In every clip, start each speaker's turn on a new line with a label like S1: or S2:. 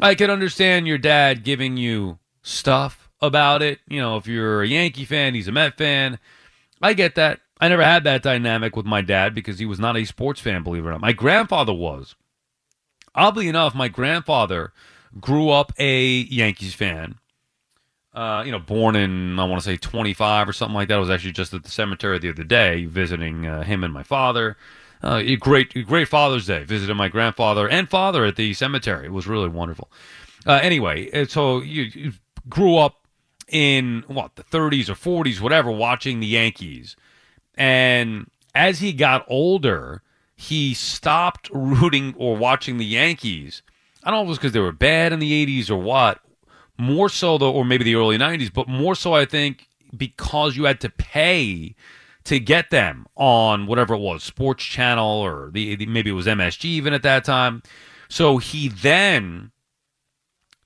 S1: I can understand your dad giving you stuff about it. You know, if you're a Yankee fan, he's a Met fan. I get that. I never had that dynamic with my dad because he was not a sports fan, believe it or not. My grandfather was. Oddly enough, my grandfather grew up a Yankees fan. Uh, you know, born in I want to say 25 or something like that. I was actually just at the cemetery the other day visiting uh, him and my father. Uh, great, great Father's Day. Visited my grandfather and father at the cemetery. It was really wonderful. Uh, anyway, so you, you grew up in what the 30s or 40s, whatever, watching the Yankees, and as he got older, he stopped rooting or watching the Yankees. I don't know if it was because they were bad in the 80s or what. More so, though, or maybe the early 90s, but more so, I think, because you had to pay to get them on whatever it was, Sports Channel, or the, the maybe it was MSG even at that time. So he then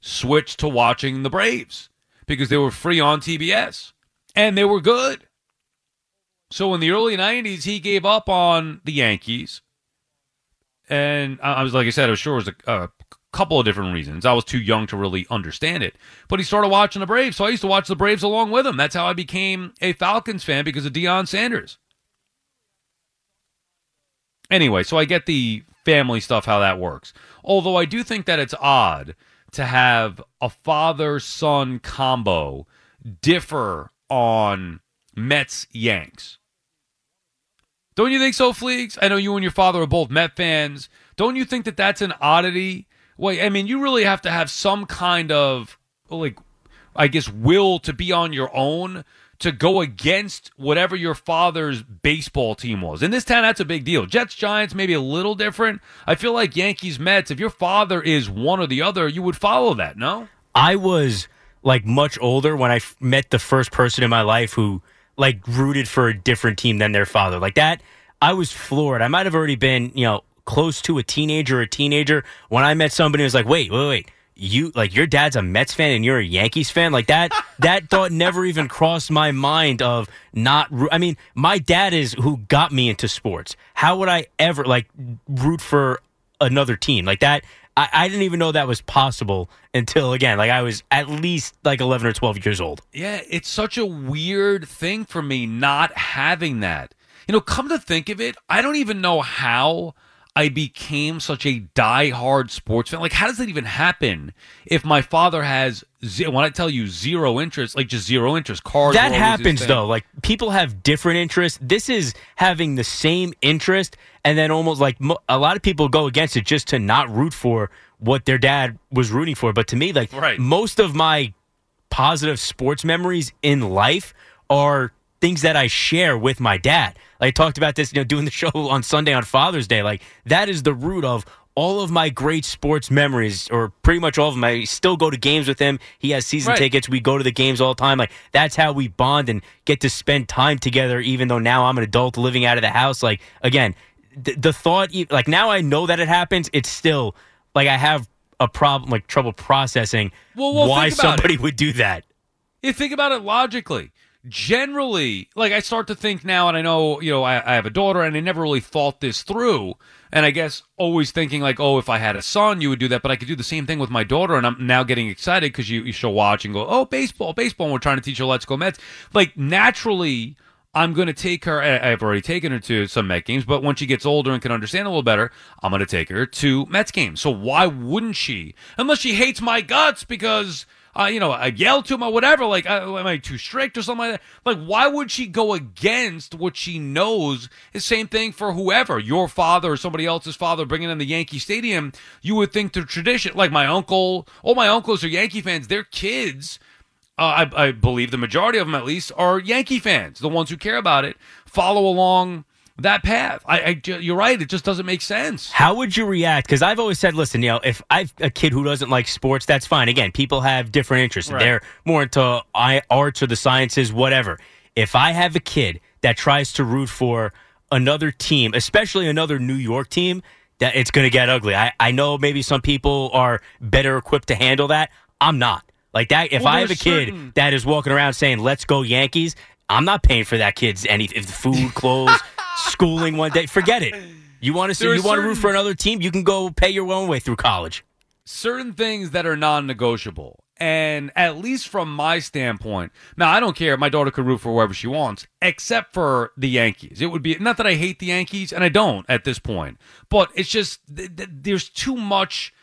S1: switched to watching the Braves because they were free on TBS and they were good. So in the early 90s, he gave up on the Yankees. And I was, like I said, I was sure it was a, a couple of different reasons. I was too young to really understand it. But he started watching the Braves, so I used to watch the Braves along with him. That's how I became a Falcons fan because of Deion Sanders. Anyway, so I get the family stuff, how that works. Although I do think that it's odd to have a father son combo differ on Mets Yanks. Don't you think so, Fleegs? I know you and your father are both Met fans. Don't you think that that's an oddity? Wait, I mean, you really have to have some kind of, like, I guess, will to be on your own to go against whatever your father's baseball team was. In this town, that's a big deal. Jets, Giants, maybe a little different. I feel like Yankees, Mets, if your father is one or the other, you would follow that, no?
S2: I was like much older when I met the first person in my life who like rooted for a different team than their father. Like that, I was floored. I might have already been, you know, close to a teenager or a teenager when I met somebody who was like, wait, wait, wait. You like your dad's a Mets fan and you're a Yankees fan like that. that thought never even crossed my mind of not. I mean, my dad is who got me into sports. How would I ever like root for another team like that? I, I didn't even know that was possible until again, like I was at least like eleven or twelve years old.
S1: Yeah, it's such a weird thing for me not having that. You know, come to think of it, I don't even know how I became such a die-hard sports fan. Like, how does that even happen if my father has, ze- when I tell you zero interest, like just zero interest, cars.
S2: That
S1: were always his
S2: happens though. Like people have different interests. This is having the same interest, and then almost like mo- a lot of people go against it just to not root for what their dad was rooting for. But to me, like
S1: Right.
S2: most of my positive sports memories in life are things that I share with my dad. Like I talked about this, you know, doing the show on Sunday on Father's Day. Like that is the root of all of my great sports memories, or pretty much all of them. I still go to games with him. He has season
S1: Right.
S2: tickets. We go to the games all the time. Like that's how we bond and get to spend time together. Even though now I'm an adult living out of the house. Like again, the, the thought, like now I know that it happens. It's still like I have a problem, like trouble processing
S1: Well, well,
S2: why somebody
S1: it.
S2: would do that.
S1: You think about it logically. Generally, like I start to think now, and I know, you know, I, I have a daughter, and I never really thought this through. And I guess always thinking like, oh, if I had a son, you would do that. But I could do the same thing with my daughter, and I'm now getting excited because you, you she'll watch and go, oh, baseball, baseball. And we're trying to teach her Let's Go Mets. Like naturally, I'm going to take her. I've already taken her to some Met games, but when she gets older and can understand a little better, I'm going to take her to Mets games. So why wouldn't she? Unless she hates my guts because. Uh, you know, I yell to him or whatever. Like, uh, am I too strict or something like that? Like, why would she go against what she knows? The same thing for whoever, your father or somebody else's father, bringing in the Yankee Stadium. You would think the tradition, like my uncle, all my uncles are Yankee fans. Their kids uh, I, I believe the majority of them at least are Yankee fans, the ones who care about it, follow along that path. I, I you're right. It just doesn't make sense.
S2: How would you react? Because I've always said, listen, you know, if I've a kid who doesn't like sports, that's fine. Again, people have different interests.
S1: Right.
S2: They're more into I, arts or the sciences, whatever. If I have a kid that tries to root for another team, especially another New York team, that it's going to get ugly. I, I know maybe some people are better equipped to handle that. I'm not. Like that, if
S1: Well,
S2: I have a kid
S1: certain-
S2: that is walking around saying, let's go Yankees, I'm not paying for that kid's any if the food, clothes, schooling one day. Forget it. You want to see, you want to root for another team, you can go pay your own way through college.
S1: certain things that are non-negotiable. And at least from my standpoint, now I don't care. My daughter could root for whoever she wants, except for the Yankees. It would be not that I hate the Yankees, and I don't at this point, but it's just th- th- there's too much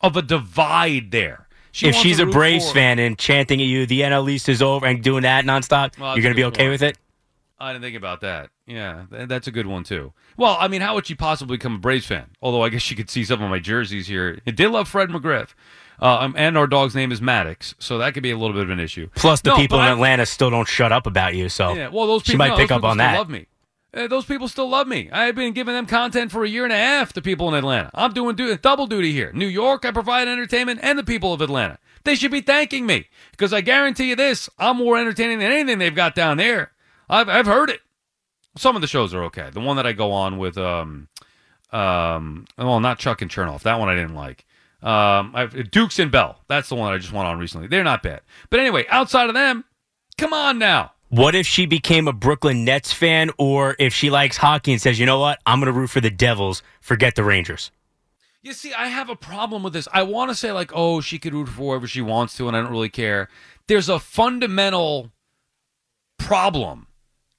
S1: of a divide there. She
S2: if she's a Braves
S1: for-
S2: fan and chanting at you, the NL East is over, and doing that nonstop,
S1: Well,
S2: you're going to be okay
S1: point.
S2: with it?
S1: I didn't think about that. Yeah, th- that's a good one too. Well, I mean, how would she possibly become a Braves fan? Although I guess she could see some of my jerseys here. It did love Fred McGriff, uh, um, and our dog's name is Maddox, so that could be a little bit of an issue.
S2: Plus, the
S1: No,
S2: people in
S1: I-
S2: Atlanta still don't shut up about you, so
S1: Yeah, well, those people
S2: she might
S1: no,
S2: pick up on that.
S1: Love me. Uh, those people still love me. I've been giving them content for a year and a half. The people in Atlanta. I'm doing du- double duty here. New York, I provide entertainment, and the people of Atlanta. They should be thanking me because I guarantee you this: I'm more entertaining than anything they've got down there. I've I've heard it. Some of the shows are okay. The one that I go on with, um, um, well, not Chuck and Chernoff. That one I didn't like. Um, I've, Dukes and Bell. That's the one I just went on recently. They're not bad. But anyway, outside of them, come on now.
S2: What if she became a Brooklyn Nets fan, or if she likes hockey and says, you know what, I'm going to root for the Devils, forget the Rangers?
S1: You see, I have a problem with this. I want to say, like, oh, she could root for whoever she wants to, and I don't really care. There's a fundamental problem.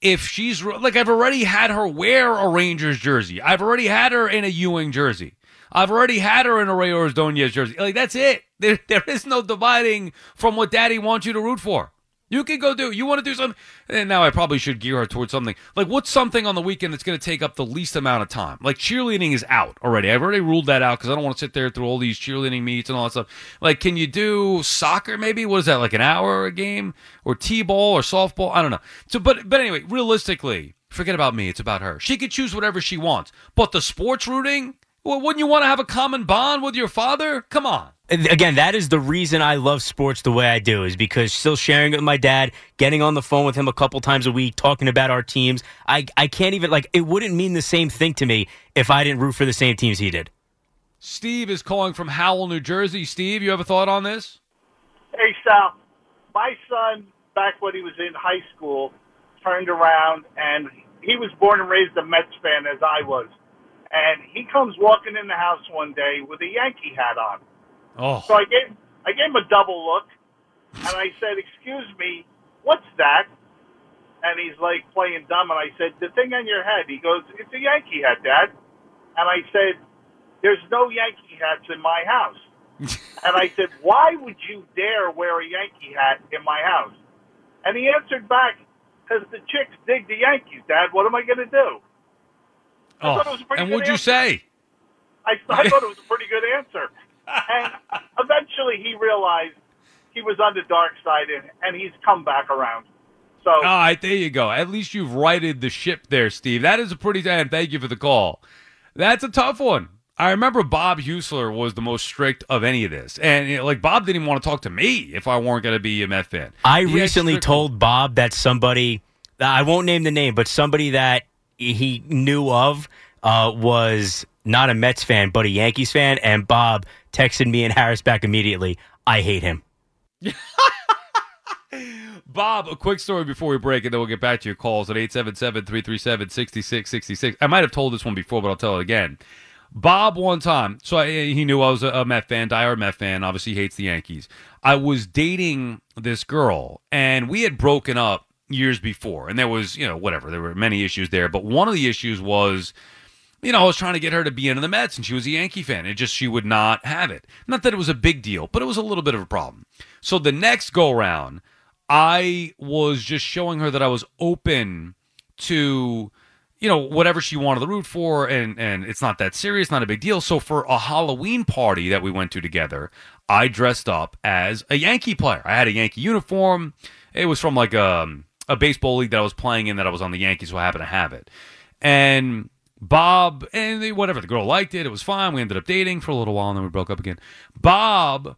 S1: If she's like, I've already had her wear a Rangers jersey, I've already had her in a Ewing jersey, I've already had her in a Rey Ordonez jersey. Like, that's it. There, there is no dividing from what daddy wants you to root for. You can go do. You want to do something, and now I probably should gear her towards something. Like, what's something on the weekend that's going to take up the least amount of time? Like cheerleading is out already. I've already ruled that out because I don't want to sit there through all these cheerleading meets and all that stuff. Like, can you do soccer? Maybe what is that? Like an hour a game, or t-ball or softball? I don't know. So, but but anyway, realistically, forget about me. It's about her. She could choose whatever she wants. But the sports rooting, well, wouldn't you want to have a common bond with your father? Come on.
S2: Again, that is the reason I love sports the way I do, is because still sharing it with my dad, getting on the phone with him a couple times a week, talking about our teams. I, I can't even, like, it wouldn't mean the same thing to me if I didn't root for the same teams he did.
S1: Steve is calling from Howell, New Jersey. Steve, you have a thought on this?
S3: Hey, Sal. My son, back when he was in high school, turned around and he was born and raised a Mets fan as I was. And he comes walking in the house one day with a Yankee hat on.
S1: Oh,
S3: So I gave I gave him a double look, and I said, "Excuse me, what's that?" And he's like playing dumb, and I said, "The thing on your head." He goes, "It's a Yankee hat, Dad." And I said, "There's no Yankee hats in my house." and I said, "Why would you dare wear a Yankee hat in my house?" And he answered back, "Because the chicks dig the Yankees, Dad. What am I going to do?" I thought oh. it was a
S1: oh. and what'd you
S3: answer.
S1: say?
S3: I, I thought it was a pretty good answer. And eventually he realized he was on the dark side and, and he's come back around. So
S1: All right, there you go. At least you've righted the ship there, Steve. That is a pretty damn thank you for the call. That's a tough one. I remember Bob Heussler was the most strict of any of this, and you know, like Bob didn't even want to talk to me if I weren't going to be a Met fan.
S2: I
S1: He
S2: recently
S1: strict-
S2: told Bob that somebody, I won't name the name, but somebody that he knew of uh, was not a Mets fan, but a Yankees fan. And Bob texted me and Harris back immediately. I hate him.
S1: Bob, a quick story before we break, and then we'll get back to your calls at 877-337-6666. I might have told this one before, but I'll tell it again. Bob, one time, so I, he knew I was a, a Met fan, diehard Met fan. Obviously, hates the Yankees. I was dating this girl, and we had broken up years before, and there was, you know, whatever. There were many issues there, but one of the issues was, you know, I was trying to get her to be into the Mets, and she was a Yankee fan. It just she would not have it. Not that it was a big deal, but it was a little bit of a problem. So the next go round, I was just showing her that I was open to you know whatever she wanted to root for and and it's not that serious not a big deal so for a halloween party that we went to together i dressed up as a yankee player i had a yankee uniform it was from like a, a baseball league that i was playing in that i was on the yankees so i happened to have it And Bob and they, whatever the girl liked it. It was fine. We ended up dating for a little while and then we broke up again. Bob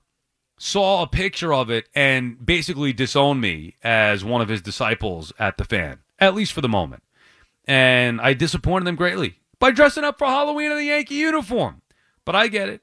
S1: saw a picture of it and basically disowned me as one of his disciples at the fan, at least for the moment. And I disappointed them greatly by dressing up for Halloween in the Yankee uniform. But I get it.